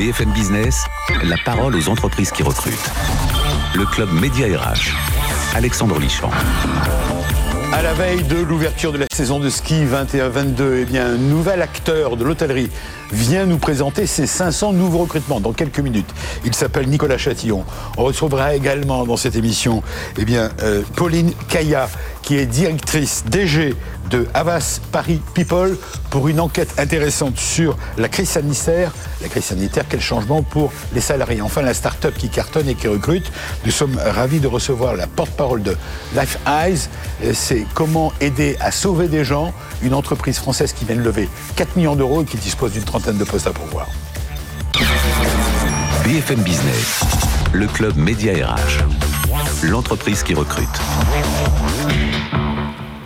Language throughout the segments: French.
BFM Business, la parole aux entreprises qui recrutent. Le club Média RH. Alexandre Lichamp. À la veille de l'ouverture de la saison de ski 21-22, eh bien, un nouvel acteur de l'hôtellerie vient nous présenter ses 500 nouveaux recrutements dans quelques minutes. Il s'appelle Nicolas Chatillon. On retrouvera également dans cette émission eh bien, euh, Pauline Kaya, qui est directrice DG de Havas Paris People pour une enquête intéressante sur la crise sanitaire. La crise sanitaire, quel changement pour les salariés. Enfin, la start-up qui cartonne et qui recrute. Nous sommes ravis de recevoir la porte-parole de Life Eyes. C'est comment aider à sauver des gens. Une entreprise française qui vient de lever 4 millions d'euros et qui dispose d'une trentaine de postes à pourvoir. BFM Business, le club Média RH, l'entreprise qui recrute.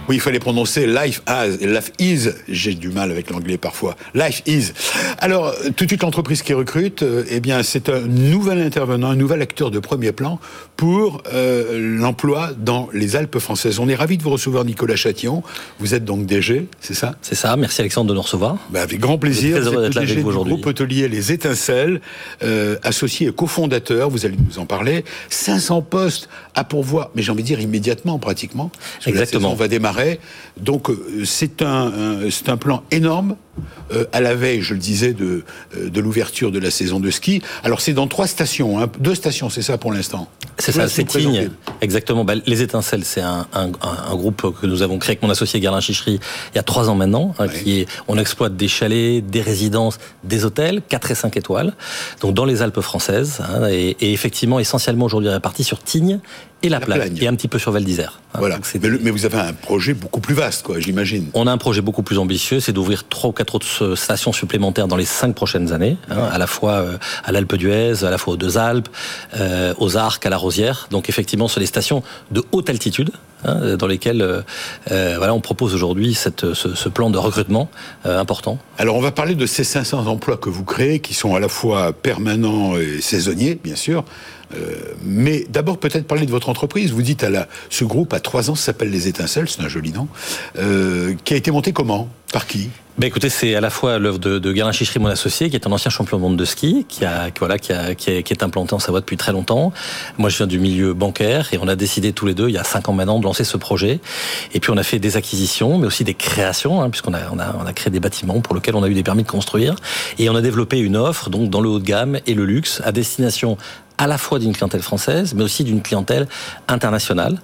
Oui, il fallait prononcer life as, life is. J'ai du mal avec l'anglais parfois. Life is. Alors, tout de suite, l'entreprise qui recrute, eh bien, c'est un nouvel intervenant, un nouvel acteur de premier plan pour euh, l'emploi dans les Alpes françaises. On est ravis de vous recevoir, Nicolas Châtillon. Vous êtes donc DG, c'est ça? C'est ça. Merci Alexandre de nous recevoir. Ben, avec grand plaisir. Très heureux d'être là avec vous aujourd'hui. Groupe hôtelier Les Étincelles, euh, associé et cofondateur. Vous allez nous en parler. 500 postes à pourvoir, mais j'ai envie de dire immédiatement, pratiquement. Exactement. on va démarrer donc euh, c'est un, c'est un plan énorme euh, à la veille, je le disais, de, euh, de l'ouverture de la saison de ski. Alors c'est dans trois stations, hein, deux stations, c'est ça pour l'instant. C'est ça, c'est Tignes. Exactement. Bah, les Étincelles, c'est un, un, un, groupe que nous avons créé avec mon associé Garlin Chichery il y a trois ans maintenant. Hein, qui est, on exploite des chalets, des résidences, des hôtels, 4 et 5 étoiles, donc dans les Alpes françaises. Hein, et, et, effectivement, essentiellement aujourd'hui répartis sur Tignes et la, la Plagne, Plagne, et un petit peu sur Val d'Isère. Voilà. Mais, le, mais, vous avez un projet beaucoup plus vaste, quoi, j'imagine. On a un projet beaucoup plus ambitieux, c'est d'ouvrir trois ou quatre autres stations supplémentaires dans les cinq prochaines années, hein, à la fois euh, à l'Alpe d'Huez, à la fois aux Deux Alpes, euh, aux Arcs, à la Rosière. Donc effectivement, sur des stations de haute altitude, hein, dans lesquelles euh, voilà, on propose aujourd'hui ce, ce, plan de recrutement euh, important. Alors on va parler de ces 500 emplois que vous créez, qui sont à la fois permanents et saisonniers, bien sûr. Euh, mais d'abord, peut-être parler de votre entreprise. Vous dites à la, ce groupe à trois ans s'appelle Les Étincelles, c'est un joli nom, euh, qui a été monté comment? Par qui? Ben écoutez, c'est à la fois l'œuvre de, de Chichery, mon associé, qui est un ancien champion du monde de ski, qui voilà, qui, est, implanté en Savoie depuis très longtemps. Moi, je viens du milieu bancaire et on a décidé tous les deux, il y a cinq ans maintenant, de lancer ce projet. Et puis, on a fait des acquisitions, mais aussi des créations, hein, puisqu'on a, a créé des bâtiments pour lesquels on a eu des permis de construire. Et on a développé une offre, donc dans le haut de gamme et le luxe, à destination à la fois d'une clientèle française, mais aussi d'une clientèle internationale.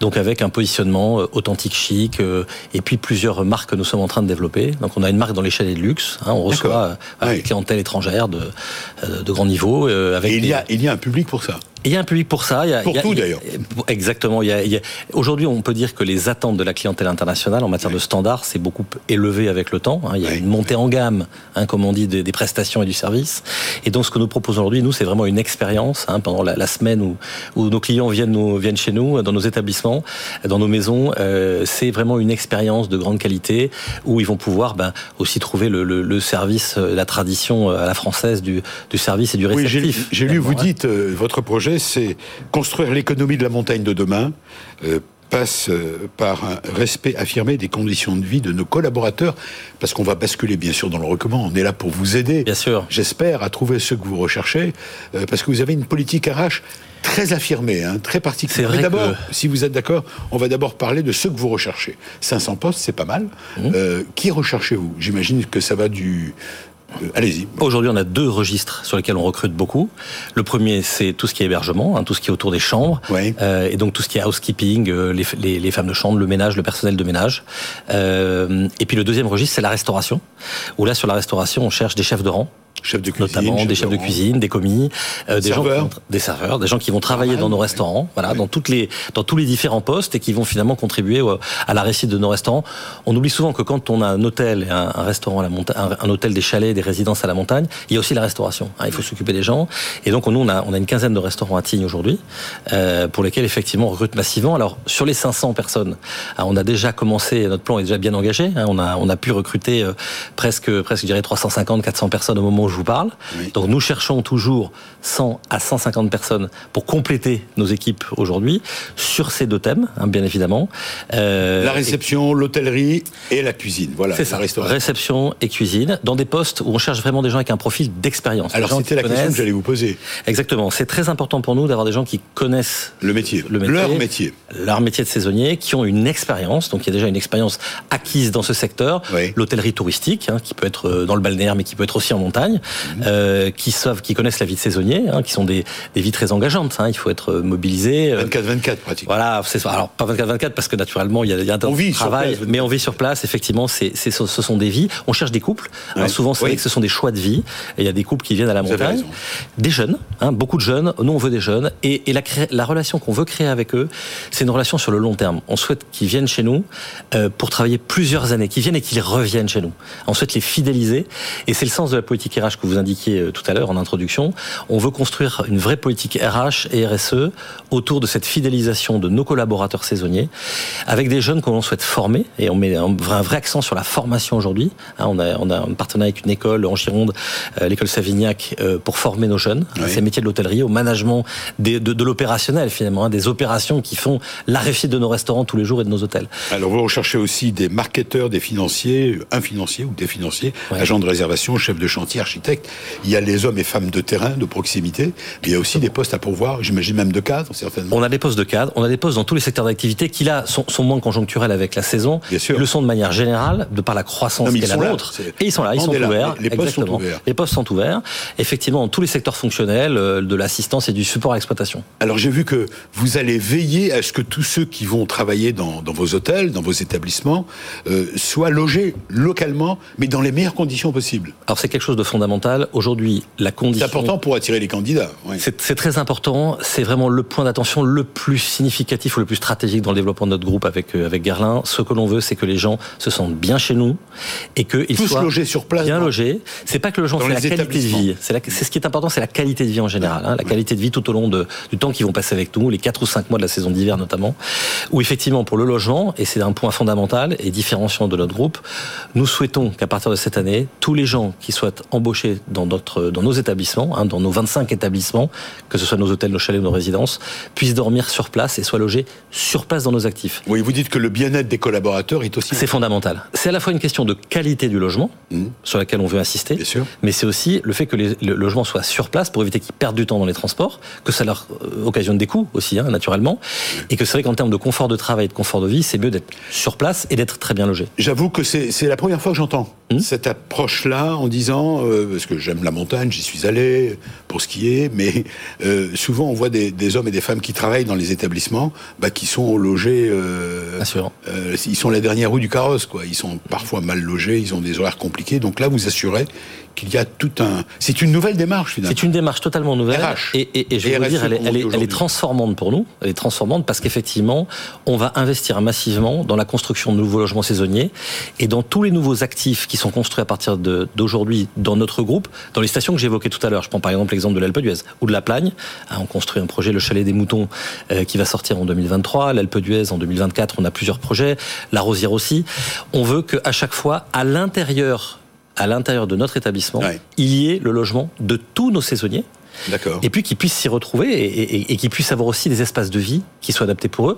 Donc avec un positionnement authentique, chic, euh, et puis plusieurs marques que nous sommes en train de développer. Donc on a une marque dans les chalets de luxe. Hein, on reçoit euh, oui. une clientèle étrangère de, euh, de grand niveau. Euh, avec et il, y a, il y a un public pour ça. Il y a un public pour ça. Il y a, pour il y a, tout d'ailleurs. Exactement. Il y a, il. Aujourd'hui, on peut dire que les attentes de la clientèle internationale en matière oui. de standards s'est beaucoup élevé avec le temps. Hein. Il y a oui. une montée en gamme, hein, comme on dit, des, des, prestations et du service. Et donc, ce que nous proposons aujourd'hui, nous, c'est vraiment une expérience hein, pendant la, la, semaine où, où nos clients viennent, nous, viennent chez nous, dans nos établissements, dans nos maisons. Euh, c'est vraiment une expérience de grande qualité où ils vont pouvoir ben, aussi trouver le, le, le, service, la tradition à la française du, du service et du réceptif. Oui, j'ai lu, vous dites, euh, votre projet c'est construire l'économie de la montagne de demain. Euh, passe par un respect affirmé des conditions de vie de nos collaborateurs, parce qu'on va basculer bien sûr dans le recommand. On est là pour vous aider. Bien sûr. J'espère à trouver ce que vous recherchez, euh, parce que vous avez une politique RH très affirmée, hein, très particulière. Mais d'abord, que... si vous êtes d'accord, on va d'abord parler de ce que vous recherchez. 500 postes, c'est pas mal. Mmh. Euh, qui recherchez-vous? J'imagine que ça va du euh, Allez-y. Aujourd'hui, on a deux registres sur lesquels on recrute beaucoup. Le premier, c'est tout ce qui est hébergement, hein, tout ce qui est autour des chambres, oui. euh, et donc tout ce qui est housekeeping, euh, les, les, les, femmes de chambre, le ménage, le personnel de ménage. Euh, et puis le deuxième registre, c'est la restauration, où là, sur la restauration, on cherche des chefs de rang, chefs de cuisine, notamment chef des chefs de, de cuisine, des commis, euh, des serveurs. des serveurs, des gens qui vont travailler ah, dans nos restaurants, voilà, ouais. dans toutes les, dans tous les différents postes et qui vont finalement contribuer à la réussite de nos restaurants. On oublie souvent que quand on a un hôtel, un, un restaurant à la montagne, un, un, hôtel, des chalets, des résidences à la montagne, il y a aussi la restauration. Hein, il faut s'occuper des gens. Et donc nous, on a, on a une quinzaine de restaurants à Tignes aujourd'hui, euh, pour lesquels effectivement on recrute massivement. Alors sur les 500 personnes, hein, on a déjà commencé, notre plan est déjà bien engagé. Hein, on a, on a pu recruter euh, presque, presque, je dirais 350, 400 personnes au moment moment où je vous parle. Donc nous cherchons toujours 100 à 150 personnes pour compléter nos équipes aujourd'hui sur ces deux thèmes, hein, bien évidemment. Euh, la réception, l'hôtellerie et la cuisine. Voilà. C'est ça. Réception et cuisine dans des postes où on cherche vraiment des gens avec un profil d'expérience. Alors c'était la question que j'allais vous poser. Exactement. C'est très important pour nous d'avoir des gens qui connaissent le métier, le métier, leur métier, leur métier de saisonnier, qui ont une expérience. Donc il y a déjà une expérience acquise dans ce secteur. L'hôtellerie touristique, hein, qui peut être euh, dans le balnéaire, mais qui peut être aussi en montagne, euh, qui savent, qui connaissent la vie de saisonnier, hein, qui sont des, des vies très engageantes. Hein, il faut être mobilisé. 24-24 euh, pratiquement. Voilà, c'est Alors pas 24-24 parce que naturellement il y a, il y a un on vit travail, mais on vit sur place. Effectivement, c'est, ce sont des vies. On cherche des couples. souvent, c'est vrai que ce sont des choix de vie. Et il y a des couples qui viennent à la montagne, des jeunes, hein, beaucoup de jeunes. Nous, on veut des jeunes. Et, et la, la relation qu'on veut créer avec eux, c'est une relation sur le long terme. On souhaite qu'ils viennent chez nous euh, pour travailler plusieurs années, qu'ils viennent et qu'ils reviennent chez nous. On souhaite les fidéliser. Et c'est le sens de la politique Que vous indiquiez euh, tout à l'heure en introduction. On veut construire une vraie politique RH et RSE autour de cette fidélisation de nos collaborateurs saisonniers, avec des jeunes qu'on souhaite former. Et on met un vrai, accent sur la formation aujourd'hui. Hein, on, a, on a un partenariat avec une école en Gironde, euh, l'école Savignac, pour former nos jeunes, ces métiers de l'hôtellerie, au management de, de l'opérationnel finalement, hein, des opérations qui font la réussite de nos restaurants tous les jours et de nos hôtels. Alors vous recherchez aussi des marketeurs, des financiers, un financier ou des financiers, agents de réservation, chefs de chantier, architectes. Il y a les hommes et femmes de terrain, de proximité, mais il y a aussi des postes à pourvoir, j'imagine même de cadres, certainement. On a des postes de cadres, on a des postes dans tous les secteurs d'activité qui là sont, moins conjoncturels avec la saison. Bien sûr. Le sont de manière générale, de par la croissance qu'est la nôtre. Et ils sont là, ils sont ouverts. Les postes sont ouverts. Les postes sont ouverts. Effectivement, dans tous les secteurs fonctionnels, euh, de l'assistance et du support à l'exploitation. Alors j'ai vu que vous allez veiller à ce que tous ceux qui vont travailler dans, vos hôtels, dans vos établissements, euh, soient logés localement, mais dans les meilleures conditions possibles. Alors c'est quelque chose de fondamental. Aujourd'hui, la condition... C'est important pour attirer les candidats. C'est très important. C'est vraiment le point d'attention le plus significatif ou le plus stratégique dans le développement de notre groupe avec, euh, avec Gerlin. Ce que l'on veut, c'est que les gens se sentent bien chez nous et qu'ils soient logés sur place, bien logés. C'est pas que le gens, c'est la qualité de vie. C'est ce qui est important, c'est la qualité de vie en général. Hein. la qualité de vie tout au long de, du temps qu'ils vont passer avec nous, les 4 ou 5 mois de la saison d'hiver notamment, où effectivement pour le logement, et c'est un point fondamental et différenciant de notre groupe, nous souhaitons qu'à partir de cette année, tous les gens qui souhaitent embaucher dans, notre, dans nos établissements, hein, dans nos 25 établissements, que ce soit nos hôtels, nos chalets ou nos résidences, puissent dormir sur place et soient logés sur place dans nos actifs. Oui, vous dites que le bien-être des collaborateurs est aussi... C'est fondamental. C'est à la fois une question de qualité du logement, mmh. sur laquelle on veut insister, Bien sûr. mais c'est aussi le fait que les, le logement soit sur place pour éviter qu'ils perdent du temps dans les transports, que ça leur euh, occasionne des coûts aussi, hein, naturellement, et que c'est vrai qu'en termes de confort de travail et de confort de vie, c'est mieux d'être sur place et d'être très bien logé. J'avoue que c'est la première fois que j'entends hmm cette approche-là en disant, euh, parce que j'aime la montagne, j'y suis allé pour skier, mais euh, souvent on voit des, hommes et des femmes qui travaillent dans les établissements, bah, qui sont logés, euh, ils sont la dernière roue du carrosse, quoi. Ils sont parfois mal logés, ils ont des horaires compliqués, donc là vous assurez qu'il y a tout un. C'est une nouvelle démarche finalement. C'est une démarche totalement nouvelle. Et, et, et, je vais vous dire, elle, elle, est, elle, est, transformante pour nous. Elle est transformante parce qu'effectivement, on va investir massivement dans la construction de nouveaux logements saisonniers et dans tous les nouveaux actifs qui sont construits à partir d'aujourd'hui dans notre groupe, dans les stations que j'évoquais tout à l'heure. Je prends par exemple l'exemple de l'Alpe d'Huez ou de la Plagne. Ah, on construit un projet, le Chalet des Moutons, euh, qui va sortir en 2023. L'Alpe d'Huez en 2024. On a plusieurs projets. La Rosière aussi. On veut qu'à chaque fois, à l'intérieur à l'intérieur de notre établissement, il y ait le logement de tous nos saisonniers et puis qu'ils puissent s'y retrouver et, et, qu'ils puissent avoir aussi des espaces de vie qui soient adaptés pour eux,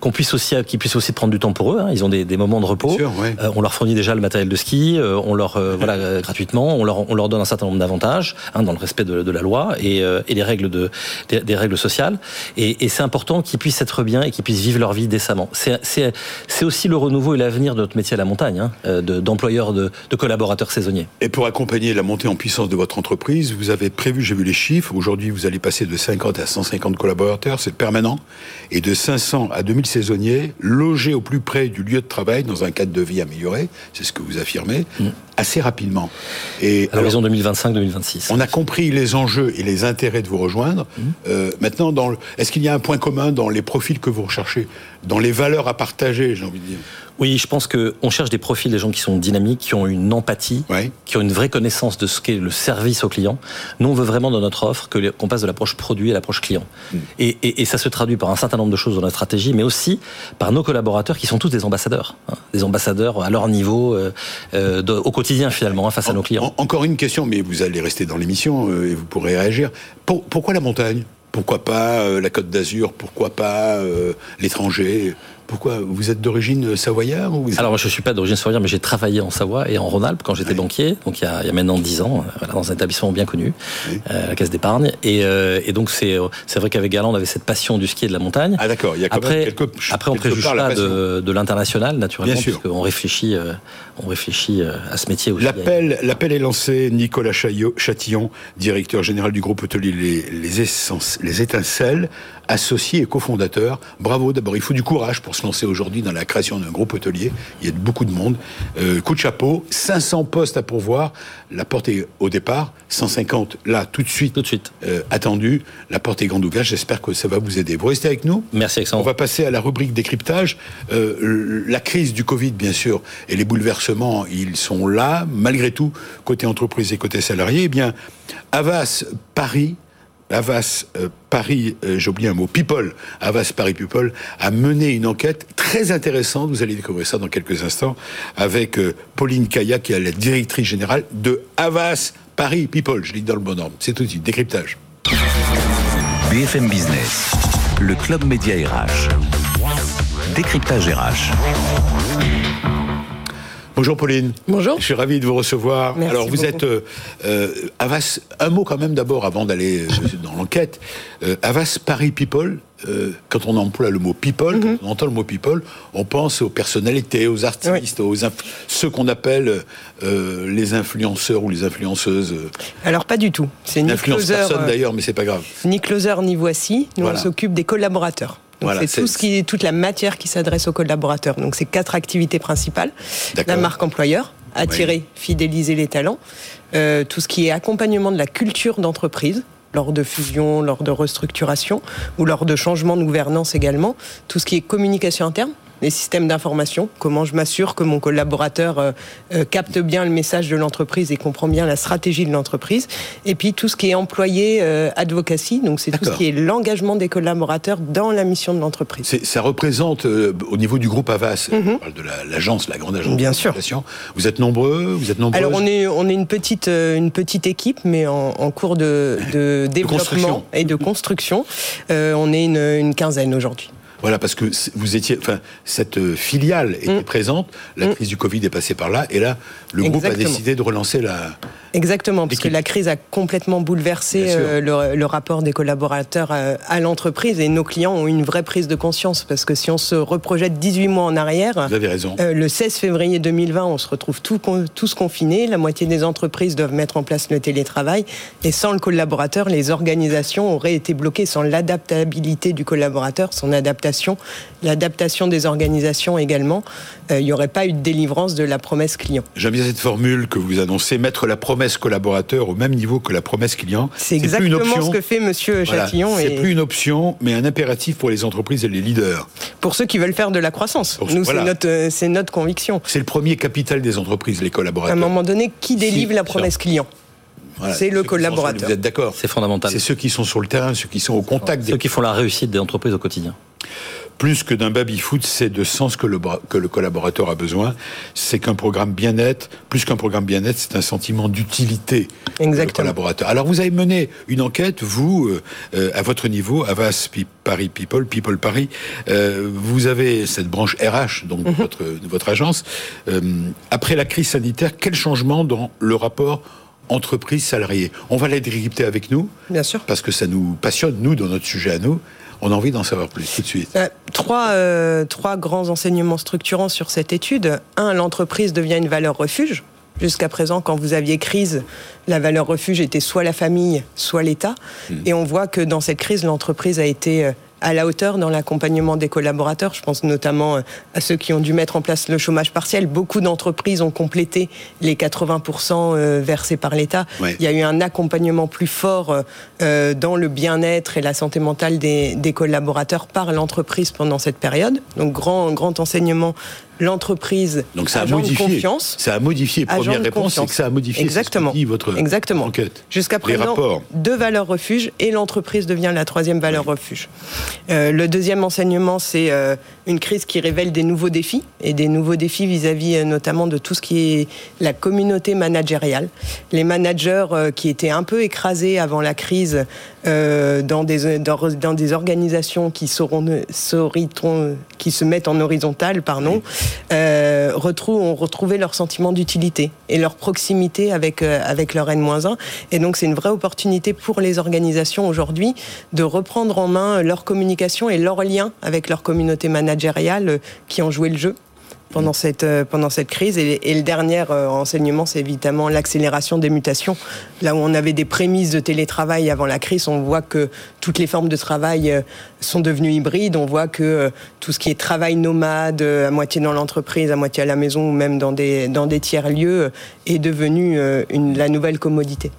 qu'on puisse aussi, qu'ils puissent aussi prendre du temps pour eux. Hein. Ils ont des, des, moments de repos. Euh, on leur fournit déjà le matériel de ski, euh, on leur euh, voilà gratuitement, on leur, on leur donne un certain nombre d'avantages hein, dans le respect de, de la loi et, et les règles de des, des règles sociales. Et, c'est important qu'ils puissent être bien et qu'ils puissent vivre leur vie décemment. C'est aussi le renouveau et l'avenir de notre métier à la montagne, hein, d'employeurs de, de collaborateurs saisonniers. Et pour accompagner la montée en puissance de votre entreprise, vous avez prévu, j'ai vu les chiffres Aujourd'hui, vous allez passer de 50 à 150 collaborateurs, c'est permanent, et de 500 à 2000 saisonniers logés au plus près du lieu de travail dans un cadre de vie amélioré, c'est ce que vous affirmez, mm. assez rapidement. Et à l'horizon 2025-2026. On a compris les enjeux et les intérêts de vous rejoindre. Mm. Euh, maintenant, est-ce qu'il y a un point commun dans les profils que vous recherchez, dans les valeurs à partager, j'ai envie de dire? Oui, je pense qu'on cherche des profils des gens qui sont dynamiques, qui ont une empathie, qui ont une vraie connaissance de ce qu'est le service au client. Nous, on veut vraiment dans notre offre qu'on passe de l'approche produit à l'approche client. Mm. Et, ça se traduit par un certain nombre de choses dans notre stratégie, mais aussi par nos collaborateurs qui sont tous des ambassadeurs. Hein. des ambassadeurs à leur niveau, euh, euh, au quotidien finalement, hein, face à nos clients. encore une question, mais vous allez rester dans l'émission euh, et vous pourrez réagir. pourquoi la montagne? Pourquoi pas la Côte d'Azur? Pourquoi pas l'étranger? Pourquoi Vous êtes d'origine savoyard ou Alors, moi, je ne suis pas d'origine savoyard, mais j'ai travaillé en Savoie et en Rhône-Alpes quand j'étais banquier, donc il y, a, il y, a, maintenant 10 ans, euh, dans un établissement bien connu, euh, la Caisse d'épargne. Et, euh, et, donc, c'est vrai qu'avec Galant, on avait cette passion du ski et de la montagne. Ah, d'accord, il y a quand après, même quelques, Après, on ne préjuge pas de, de l'international, naturellement, parce qu'on réfléchit, on réfléchit à ce métier aussi. L'appel est lancé. Nicolas Châtillon, directeur général du groupe hôtelier Les, les, les Étincelles, associé et cofondateur. Bravo, d'abord, il faut du courage pour se lancer aujourd'hui dans la création d'un groupe hôtelier. Il y a beaucoup de monde. Euh, coup de chapeau, 500 postes à pourvoir. La porte est au départ, 150 là, tout de suite. Tout de suite. Euh, attendu. La porte est grande ouverte. J'espère que ça va vous aider. Vous restez avec nous? Merci, Alexandre. On va passer à la rubrique décryptage. Euh, la crise du Covid, bien sûr, et les bouleversements, ils sont là. Malgré tout, côté entreprise et côté salarié, eh bien, Avas Paris Avas euh, Paris, euh, j'ai oublié un mot, People, Avas Paris People, a mené une enquête très intéressante, vous allez découvrir ça dans quelques instants, avec euh, Pauline Kaya, qui est la directrice générale de Avas Paris People, je lis dans le bon ordre. C'est tout de suite, décryptage. BFM Business, le Club Média RH, décryptage RH. Bonjour Pauline. Bonjour. Je suis ravi de vous recevoir. Merci Alors vous êtes euh, euh, Avas. Un mot quand même d'abord avant d'aller euh, dans l'enquête. Avas Paris People. quand on emploie le mot people, quand mhm. on entend le mot people, on pense aux personnalités, aux artistes, aux ceux qu'on appelle les influenceurs ou les influenceuses. Alors pas du tout. C'est ni personne d'ailleurs, mais c'est pas grave. Ni closer ni voici. Nous on s'occupe des collaborateurs c'est tout ce qui toute la matière qui s'adresse aux collaborateurs. Donc c'est quatre activités principales. La marque employeur, attirer, fidéliser les talents. Euh, tout ce qui est accompagnement de la culture d'entreprise lors de fusion, lors de restructuration ou lors de changement de gouvernance également. Tout ce qui est communication interne, les systèmes d'information, comment je m'assure que mon collaborateur euh, euh, capte bien le message de l'entreprise et comprend bien la stratégie de l'entreprise, et puis tout ce qui est employé euh, advocacy, donc c'est tout ce qui est l'engagement des collaborateurs dans la mission de l'entreprise. Ça représente au niveau du groupe Avas, mhm. on parle de l'agence, la, grande agence. Bien sûr. Vous êtes nombreux, vous êtes nombreux. Alors on est on est une petite une petite équipe, mais en, cours de, de développement et de construction. on est une, une quinzaine aujourd'hui. Voilà, parce que vous étiez, enfin, cette euh, filiale était mm. présente, la mm. crise du Covid est passée par là, et là, le groupe a décidé de relancer la. Exactement, parce que la crise a complètement bouleversé euh, le, rapport des collaborateurs euh, à, l'entreprise et nos clients ont une vraie prise de conscience parce que si on se reprojette 18 mois en arrière, Vous avez raison. le 16 février 2020, on se retrouve tout, tous confinés, la moitié des entreprises doivent mettre en place le télétravail et sans le collaborateur, les organisations auraient été bloquées sans l'adaptabilité du collaborateur, son adaptation, l'adaptation des organisations également. il n'y aurait pas eu de délivrance de la promesse client. J'aime bien cette formule que vous annoncez, mettre la promesse collaborateur au même niveau que la promesse client. C'est exactement une option. ce que fait Monsieur Chatillon. C'est plus une option, mais un impératif pour les entreprises et les leaders. Pour ceux qui veulent faire de la croissance. Nous, c'est notre, notre conviction. C'est le premier capital des entreprises, les collaborateurs. À un moment donné, qui délivre la promesse client? C'est le collaborateur. Vous êtes d'accord C'est fondamental. C'est ceux qui sont sur le terrain, ceux qui sont au contact. Ceux qui font la réussite des entreprises au quotidien plus que d'un baby-foot, c'est de sens que le, que le collaborateur a besoin. C'est qu'un programme bien-être, plus qu'un programme bien-être, c'est un sentiment d'utilité le collaborateur. Alors vous avez mené une enquête, vous, euh, euh, à votre niveau, Avas Paris People, People Paris, euh, vous avez cette branche RH, donc mhm. votre, votre agence. après la crise sanitaire, quel changement dans le rapport entreprise salariée On va la décrypter avec nous. Bien sûr. Parce que ça nous passionne, nous, dans notre sujet à nous. On a envie d'en savoir plus tout de suite. Euh, trois, euh, trois grands enseignements structurants sur cette étude. Un, l'entreprise devient une valeur refuge. Jusqu'à présent, quand vous aviez crise, la valeur refuge était soit la famille, soit l'État. Hmm. Et on voit que dans cette crise, l'entreprise a été euh, à la hauteur dans l'accompagnement des collaborateurs. Je pense notamment euh, à ceux qui ont dû mettre en place le chômage partiel. Beaucoup d'entreprises ont complété les 80% euh, versés par l'État. Il y a eu un accompagnement plus fort euh, dans le bien-être et la santé mentale des, collaborateurs par l'entreprise pendant cette période. Donc grand, grand enseignement l'entreprise Donc ça a modifié. confiance. Ça a modifié. Première réponse, c'est que ça a modifié. Exactement. Ce votre Exactement. enquête. Jusqu'à présent, deux valeurs refuge et l'entreprise devient la troisième valeur refuge. Euh, le deuxième enseignement, c'est euh, une crise qui révèle des nouveaux défis et des nouveaux défis vis-à-vis notamment de tout ce qui est la communauté managériale. Les managers qui étaient un peu écrasés avant la crise dans des dans, des organisations qui seront qui se mettent en horizontale, pardon, euh, retrouvent, ont retrouvé leur sentiment d'utilité et leur proximité avec, euh, avec leur N-1. Et donc, c'est une vraie opportunité pour les organisations aujourd'hui de reprendre en main leur communication et leur lien avec leur communauté managériale euh, qui ont joué le jeu pendant cette, euh, pendant cette crise. Et, le dernier euh, enseignement, c'est évidemment l'accélération des mutations. Là où on avait des prémices de télétravail avant la crise, on voit que toutes les formes de travail euh, sont devenues hybrides. On voit que tout ce qui est travail nomade, à moitié dans l'entreprise, à moitié à la maison ou même dans des, dans des tiers-lieux, est devenu la nouvelle commodité.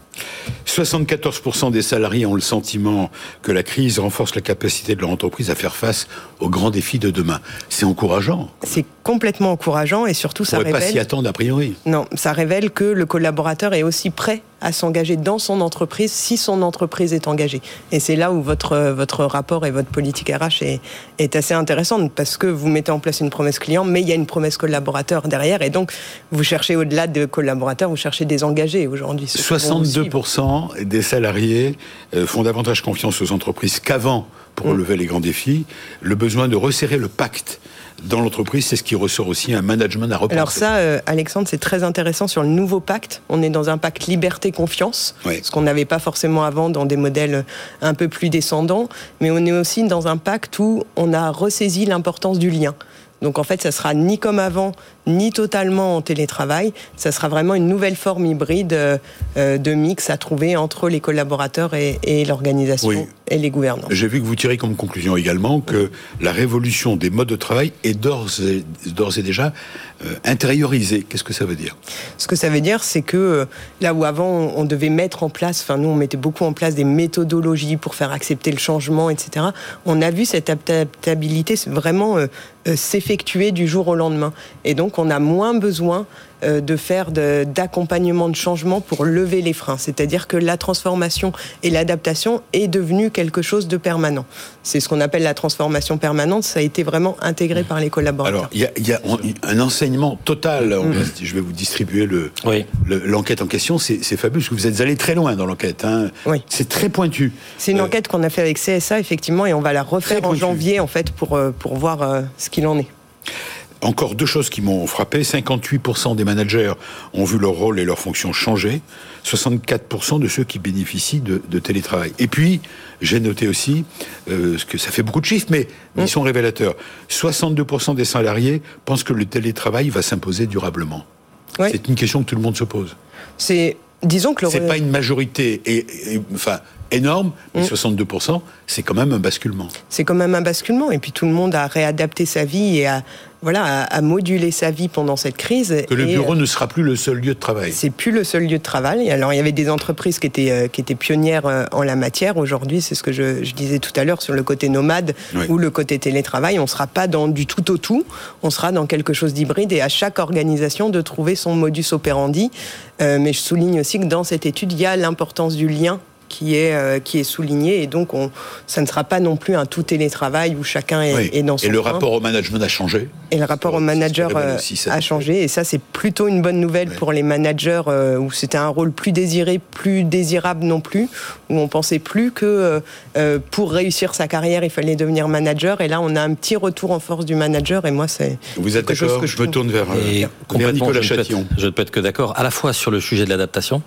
74% des salariés ont le sentiment que la crise renforce la capacité de leur entreprise à faire face aux grands défis de demain. C'est encourageant. C'est complètement encourageant et surtout ça révèle. pas s'y attendre a priori. Non, ça révèle que le collaborateur est aussi prêt à s'engager dans son entreprise si son entreprise est engagée. Et c'est là où votre, votre rapport et votre politique RH est, est assez intéressante parce que vous mettez en place une promesse client, mais il y a une promesse collaborateur derrière et donc vous cherchez au-delà de collaborateurs, vous cherchez des engagés aujourd'hui. 62% des salariés euh, font davantage confiance aux entreprises qu'avant pour mm. relever les grands défis. Le besoin de resserrer le pacte dans l'entreprise, c'est ce qui ressort aussi un management à repenser. Alors ça, euh, Alexandre, c'est très intéressant sur le nouveau pacte. On est dans un pacte liberté-confiance, ce qu'on n'avait pas forcément avant dans des modèles un peu plus descendants, mais on est aussi dans un pacte où on a ressaisi l'importance du lien. Donc en fait, ça sera ni comme avant, ni totalement en télétravail. Ça sera vraiment une nouvelle forme hybride euh, euh, de mix à trouver entre les collaborateurs et, l'organisation et les gouvernants. J'ai vu que vous tirez comme conclusion également que la révolution des modes de travail est d'ores et, et, déjà euh, intériorisée. Qu'est-ce que ça veut dire? Ce que ça veut dire, c'est que là où avant on devait mettre en place, enfin nous on mettait beaucoup en place des méthodologies pour faire accepter le changement, etc. On a vu cette adaptabilité vraiment s'effectuer du jour au lendemain. Et donc qu'on a moins besoin euh, de faire d'accompagnement de, changement pour lever les freins. C'est-à-dire que la transformation et l'adaptation est devenue quelque chose de permanent. C'est ce qu'on appelle la transformation permanente. Ça a été vraiment intégré par les collaborateurs. Alors, il y, a, un enseignement total. Mm. Je vais vous distribuer l'enquête le, en question. C'est fabuleux parce que vous êtes allé très loin dans l'enquête. Hein. Oui. C'est très pointu. C'est une euh, enquête qu'on a fait avec CSA, effectivement, et on va la refaire en janvier, en fait, pour, euh, pour voir ce qu'il en est encore deux choses qui m'ont frappé. 58% des managers ont vu leur rôle et leur fonction changer. 64% de ceux qui bénéficient de, télétravail. Et puis, j'ai noté aussi, euh, que ça fait beaucoup de chiffres, mais ils mmh. sont révélateurs. 62% des salariés pensent que le télétravail va s'imposer durablement. C'est une question que tout le monde se pose. C'est disons que c'est pas une majorité et, enfin énorme, mais 62%, mmh. c'est quand même un basculement. C'est quand même un basculement, et puis tout le monde a réadapté sa vie et a voilà, à, moduler sa vie pendant cette crise. Que le bureau ne sera plus le seul lieu de travail. C'est plus le seul lieu de travail. Alors il y avait des entreprises qui étaient, euh, qui étaient pionnières euh, en la matière. Aujourd'hui, c'est ce que je, disais tout à l'heure sur le côté nomade ou le côté télétravail. On ne sera pas dans du tout au tout. On sera dans quelque chose d'hybride et à chaque organisation de trouver son modus operandi. Euh, mais je souligne aussi que dans cette étude, il y a l'importance du lien qui est, euh, qui est souligné. Et donc, on, ça ne sera pas non plus un tout télétravail où chacun est, dans son Et le rapport au management a changé. Et le rapport au manager euh, a changé. Et ça, c'est plutôt une bonne nouvelle pour les managers euh, où c'était un rôle plus désiré, plus désirable non plus, où on pensait plus que pour réussir sa carrière, il fallait devenir manager. Et là, on a un petit retour en force du manager. Et moi, c'est. Vous êtes d'accord je, je me tourne vers, Nicolas Châtillon. Je ne peux être que d'accord, à la fois sur le sujet de l'adaptation,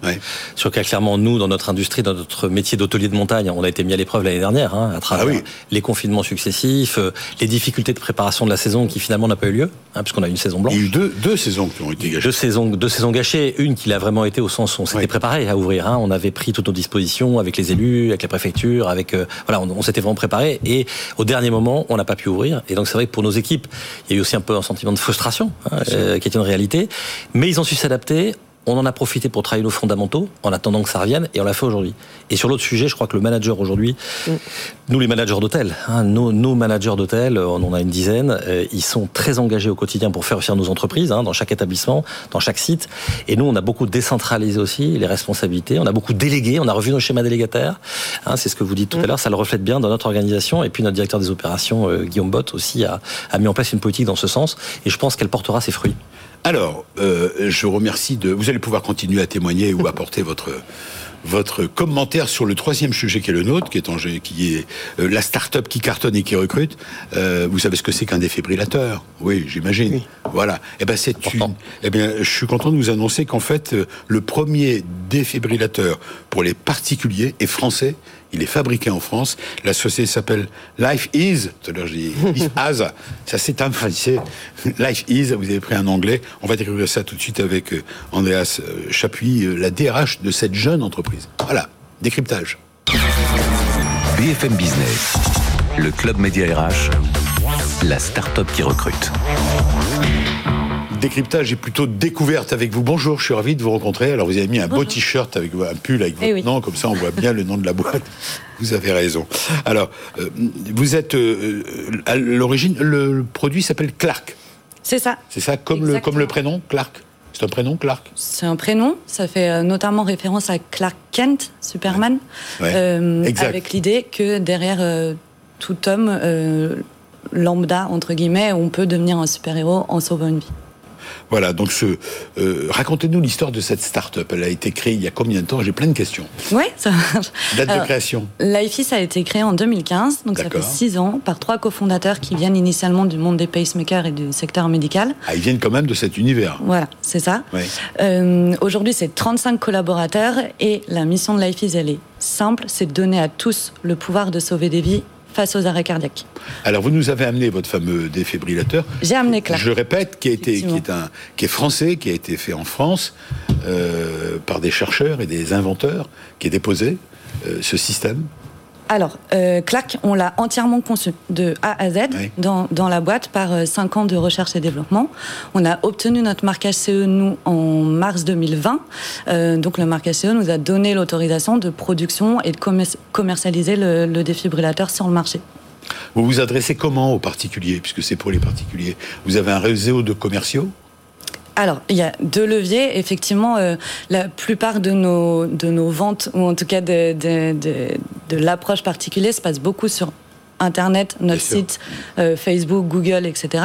sur lequel clairement, nous, dans notre industrie, dans notre métier d'hôtelier de montagne, on a été mis à l'épreuve l'année dernière, hein, à travers ah les confinements successifs, euh, les difficultés de préparation de la saison qui finalement n'a pas eu lieu, hein, puisqu'on a une saison blanche. Il y a eu deux, deux, saisons qui ont été gâchées. Deux saisons, deux saisons gâchées, une qui l'a vraiment été au sens où on s'était préparé à ouvrir. Hein, on avait pris toutes nos dispositions avec les élus, avec la préfecture, avec euh, voilà, on, s'était vraiment préparé. Et au dernier moment, on n'a pas pu ouvrir. Et donc c'est vrai que pour nos équipes, il y a eu aussi un peu un sentiment de frustration, hein, euh, qui est une réalité. Mais ils ont su s'adapter on en a profité pour travailler nos fondamentaux en attendant que ça revienne et on l'a fait aujourd'hui. Et sur l'autre sujet, je crois que le manager aujourd'hui, mm. nous les managers d'hôtel, hein, nos, managers d'hôtel, on en a une dizaine, euh, ils sont très engagés au quotidien pour faire réussir nos entreprises, hein, dans chaque établissement, dans chaque site. Et nous, on a beaucoup décentralisé aussi les responsabilités, on a beaucoup délégué, on a revu nos schémas délégataires. Hein, c'est ce que vous dites tout à mm. l'heure, ça le reflète bien dans notre organisation. Et puis notre directeur des opérations, euh, Guillaume Bott, aussi a, a mis en place une politique dans ce sens. Et je pense qu'elle portera ses fruits. Alors, euh, je remercie de. Vous allez pouvoir continuer à témoigner ou apporter votre votre commentaire sur le troisième sujet qui est le nôtre, qui est, qui est euh, la start-up qui cartonne et qui recrute. Euh, vous savez ce que c'est qu'un défibrillateur? Oui, j'imagine. Voilà. Et eh ben c'est une. Eh bien, je suis content de vous annoncer qu'en fait, le premier défibrillateur pour les particuliers est français il est fabriqué en France. La société s'appelle Life Is. Tout à l'heure, j'ai As. Ça, c'est un français. Life Is. Vous avez pris un anglais. On va découvrir ça tout de suite avec euh, Andreas euh, Chapuis, euh, la DRH de cette jeune entreprise. Voilà. Décryptage. BFM Business. Le Club Média RH. La start-up qui recrute décryptage et plutôt découverte avec vous. Bonjour, je suis ravi de vous rencontrer. Alors, vous avez mis un beau t-shirt avec un pull avec eh votre nom, comme ça on voit bien le nom de la boîte. Vous avez raison. Alors, euh, vous êtes euh, à l'origine, le produit s'appelle Clark. C'est ça. C'est ça, comme le, comme le prénom, Clark. C'est un prénom, Clark C'est un prénom. Ça fait euh, notamment référence à Clark Kent, Superman, avec l'idée que derrière tout homme lambda, entre guillemets, on peut devenir un super-héros en sauvant une vie. Voilà, donc ce, euh, racontez-nous l'histoire de cette start-up. Elle a été créée il y a combien de temps? J'ai plein de questions. Oui, ça Date de création Lifeis a été créé en 2015, donc ça fait six ans, par trois cofondateurs qui viennent initialement du monde des pacemakers et du secteur médical. Ah, ils viennent quand même de cet univers. Voilà, c'est ça. Euh, aujourd'hui, c'est 35 collaborateurs et la mission de Lifeis, elle est simple, c'est de donner à tous le pouvoir de sauver des vies face aux arrêts cardiaques. Alors vous nous avez amené votre fameux défibrillateur. J'ai amené Clark. Je répète, qui, a été, qui, est un, qui est français, qui a été fait en France euh, par des chercheurs et des inventeurs, qui est déposé, euh, ce système alors, euh, Clac, on l'a entièrement conçu de A à Z dans, dans, la boîte par 5 euh, ans de recherche et développement. On a obtenu notre marquage CE, nous, en mars 2020. Euh, donc, le marquage CE nous a donné l'autorisation de production et de commercialiser le, le défibrillateur sur le marché. Vous vous adressez comment aux particuliers, puisque c'est pour les particuliers? Vous avez un réseau de commerciaux? Alors, il y a deux leviers. Effectivement, euh, la plupart de nos, de nos ventes, ou en tout cas de, de, de, l'approche particulière, se passe beaucoup sur Internet, notre site, euh, Facebook, Google, etc.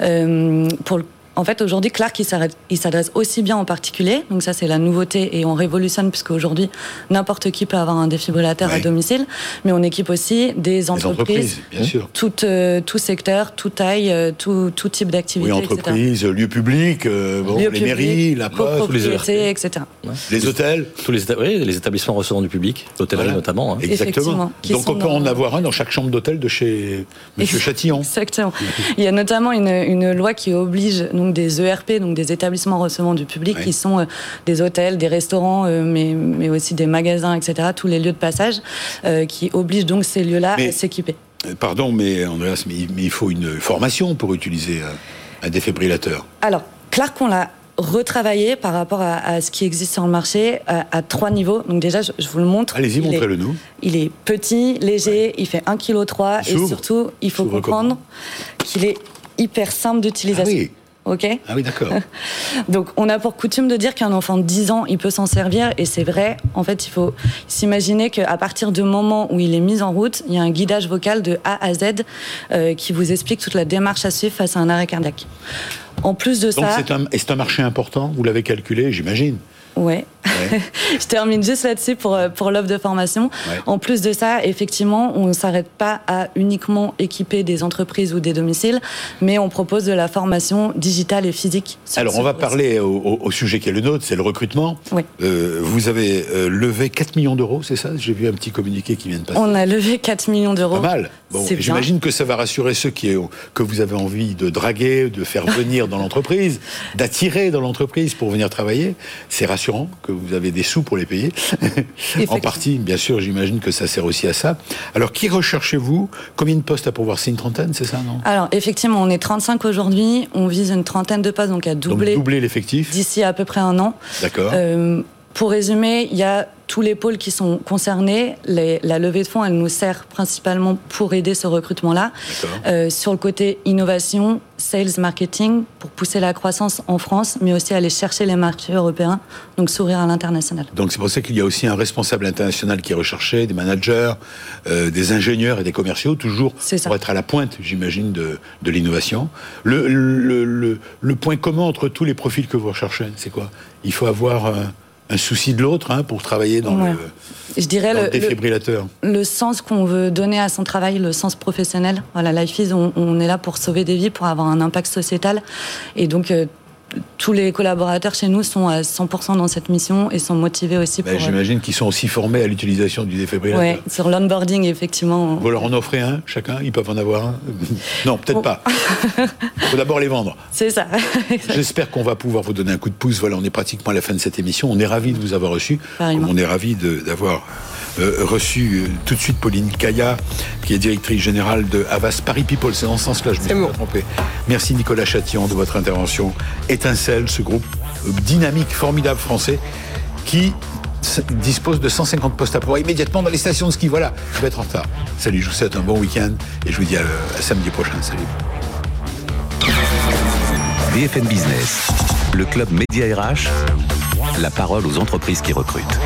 Euh, pour le en fait, aujourd'hui, Clark, il s'adresse aussi bien en particulier. Donc ça, c'est la nouveauté et on révolutionne puisque aujourd'hui, n'importe qui peut avoir un défibrillateur à domicile. Mais on équipe aussi des entreprises, bien sûr. Tout, euh, tout secteur, toute taille, euh, tout, tout type d'activité. Oui, entreprises, lieux publics, euh, les mairies, la poste, les etc. Les hôtels. Tous les, oui, les établissements recevant du public, l'hôtellerie notamment. Hein. Exactement. Donc on peut en avoir un dans chaque chambre d'hôtel de chez M. Chatillon. Exactement. Il y a notamment une, une loi qui oblige des ERP, donc des établissements recevant du public, qui sont euh, des hôtels, des restaurants, euh, mais, mais aussi des magasins, etc., tous les lieux de passage, euh, qui obligent donc ces lieux-là à s'équiper. Pardon, mais Andreas, mais, il faut une formation pour utiliser un, défibrillateur. Alors, Clark, on l'a retravaillé par rapport à, ce qui existe sur le marché à, trois niveaux. Donc déjà, je, vous le montre. Allez-y, montrez-le nous. Il est petit, léger, il fait 1,3 kg et surtout, il faut comprendre qu'il est hyper simple d'utilisation. Ah oui. Ok? Ah oui, d'accord. Donc, on a pour coutume de dire qu'un enfant de 10 ans, il peut s'en servir, et c'est vrai. En fait, il faut s'imaginer qu'à partir du moment où il est mis en route, il y a un guidage vocal de A à Z euh, qui vous explique toute la démarche à suivre face à un arrêt cardiaque. En plus de Donc ça. Donc, c'est un marché important, vous l'avez calculé, j'imagine Ouais. je termine juste là-dessus pour, euh, pour l'offre de formation. En plus de ça, effectivement, on ne s'arrête pas à uniquement équiper des entreprises ou des domiciles, mais on propose de la formation digitale et physique. Alors, on va parler au, sujet qui est le nôtre, c'est le recrutement. Oui. Euh, vous avez euh, levé 4 millions d'euros, c'est ça? J'ai vu un petit communiqué qui vient de passer. On a levé 4 millions d'euros. Pas mal. Bon, J'imagine que ça va rassurer ceux qui, que vous avez envie de draguer, de faire venir dans l'entreprise, d'attirer dans l'entreprise pour venir travailler. C'est rassurant que vous avez des sous pour les payer. en partie, bien sûr, j'imagine que ça sert aussi à ça. Alors, qui recherchez-vous? Combien de postes à pourvoir C'est une trentaine, c'est ça, non? Alors, effectivement, on est 35 aujourd'hui. On vise une trentaine de postes, donc à doubler. doubler l'effectif D'ici à peu près un an. D'accord. Euh, pour résumer, il y a tous les pôles qui sont concernés. la levée de fonds, elle nous sert principalement pour aider ce recrutement-là. Euh, sur le côté innovation, sales, marketing, pour pousser la croissance en France, mais aussi aller chercher les marchés européens, donc s'ouvrir à l'international. Donc c'est pour ça qu'il y a aussi un responsable international qui est recherché, des managers, euh, des ingénieurs et des commerciaux, toujours pour être à la pointe, j'imagine, de, l'innovation. Le, le, point commun entre tous les profils que vous recherchez, c'est quoi? Il faut avoir... Euh, un souci de l'autre hein, pour travailler dans, le, Je dirais le, défibrillateur. Le, sens qu'on veut donner à son travail, le sens professionnel. Voilà, Life is, on, on, est là pour sauver des vies, pour avoir un impact sociétal. Et donc, euh, tous les collaborateurs chez nous sont à 100% dans cette mission et sont motivés aussi bah, pour... J'imagine qu'ils sont aussi formés à l'utilisation du défibrillateur. Oui, sur l'onboarding, effectivement. Vous leur en offrez un, chacun Ils peuvent en avoir un Non, peut-être pas. Il faut d'abord les vendre. C'est ça. J'espère qu'on va pouvoir vous donner un coup de pouce. Voilà, on est pratiquement à la fin de cette émission. On est ravis de vous avoir reçu. On est ravis d'avoir euh, reçu euh, tout de suite Pauline Kaya, qui est directrice générale de Havas Paris People. C'est dans ce sens-là, je me suis pas trompé. Merci Nicolas Chatillon de votre intervention. Étincelle, ce groupe euh, dynamique, formidable français, qui dispose de 150 postes à pouvoir immédiatement dans les stations de ski. Voilà, je vais être en retard. Salut, je vous souhaite un bon week-end et je vous dis à, à samedi prochain. Salut. BFM Business, le club Média RH, la parole aux entreprises qui recrutent.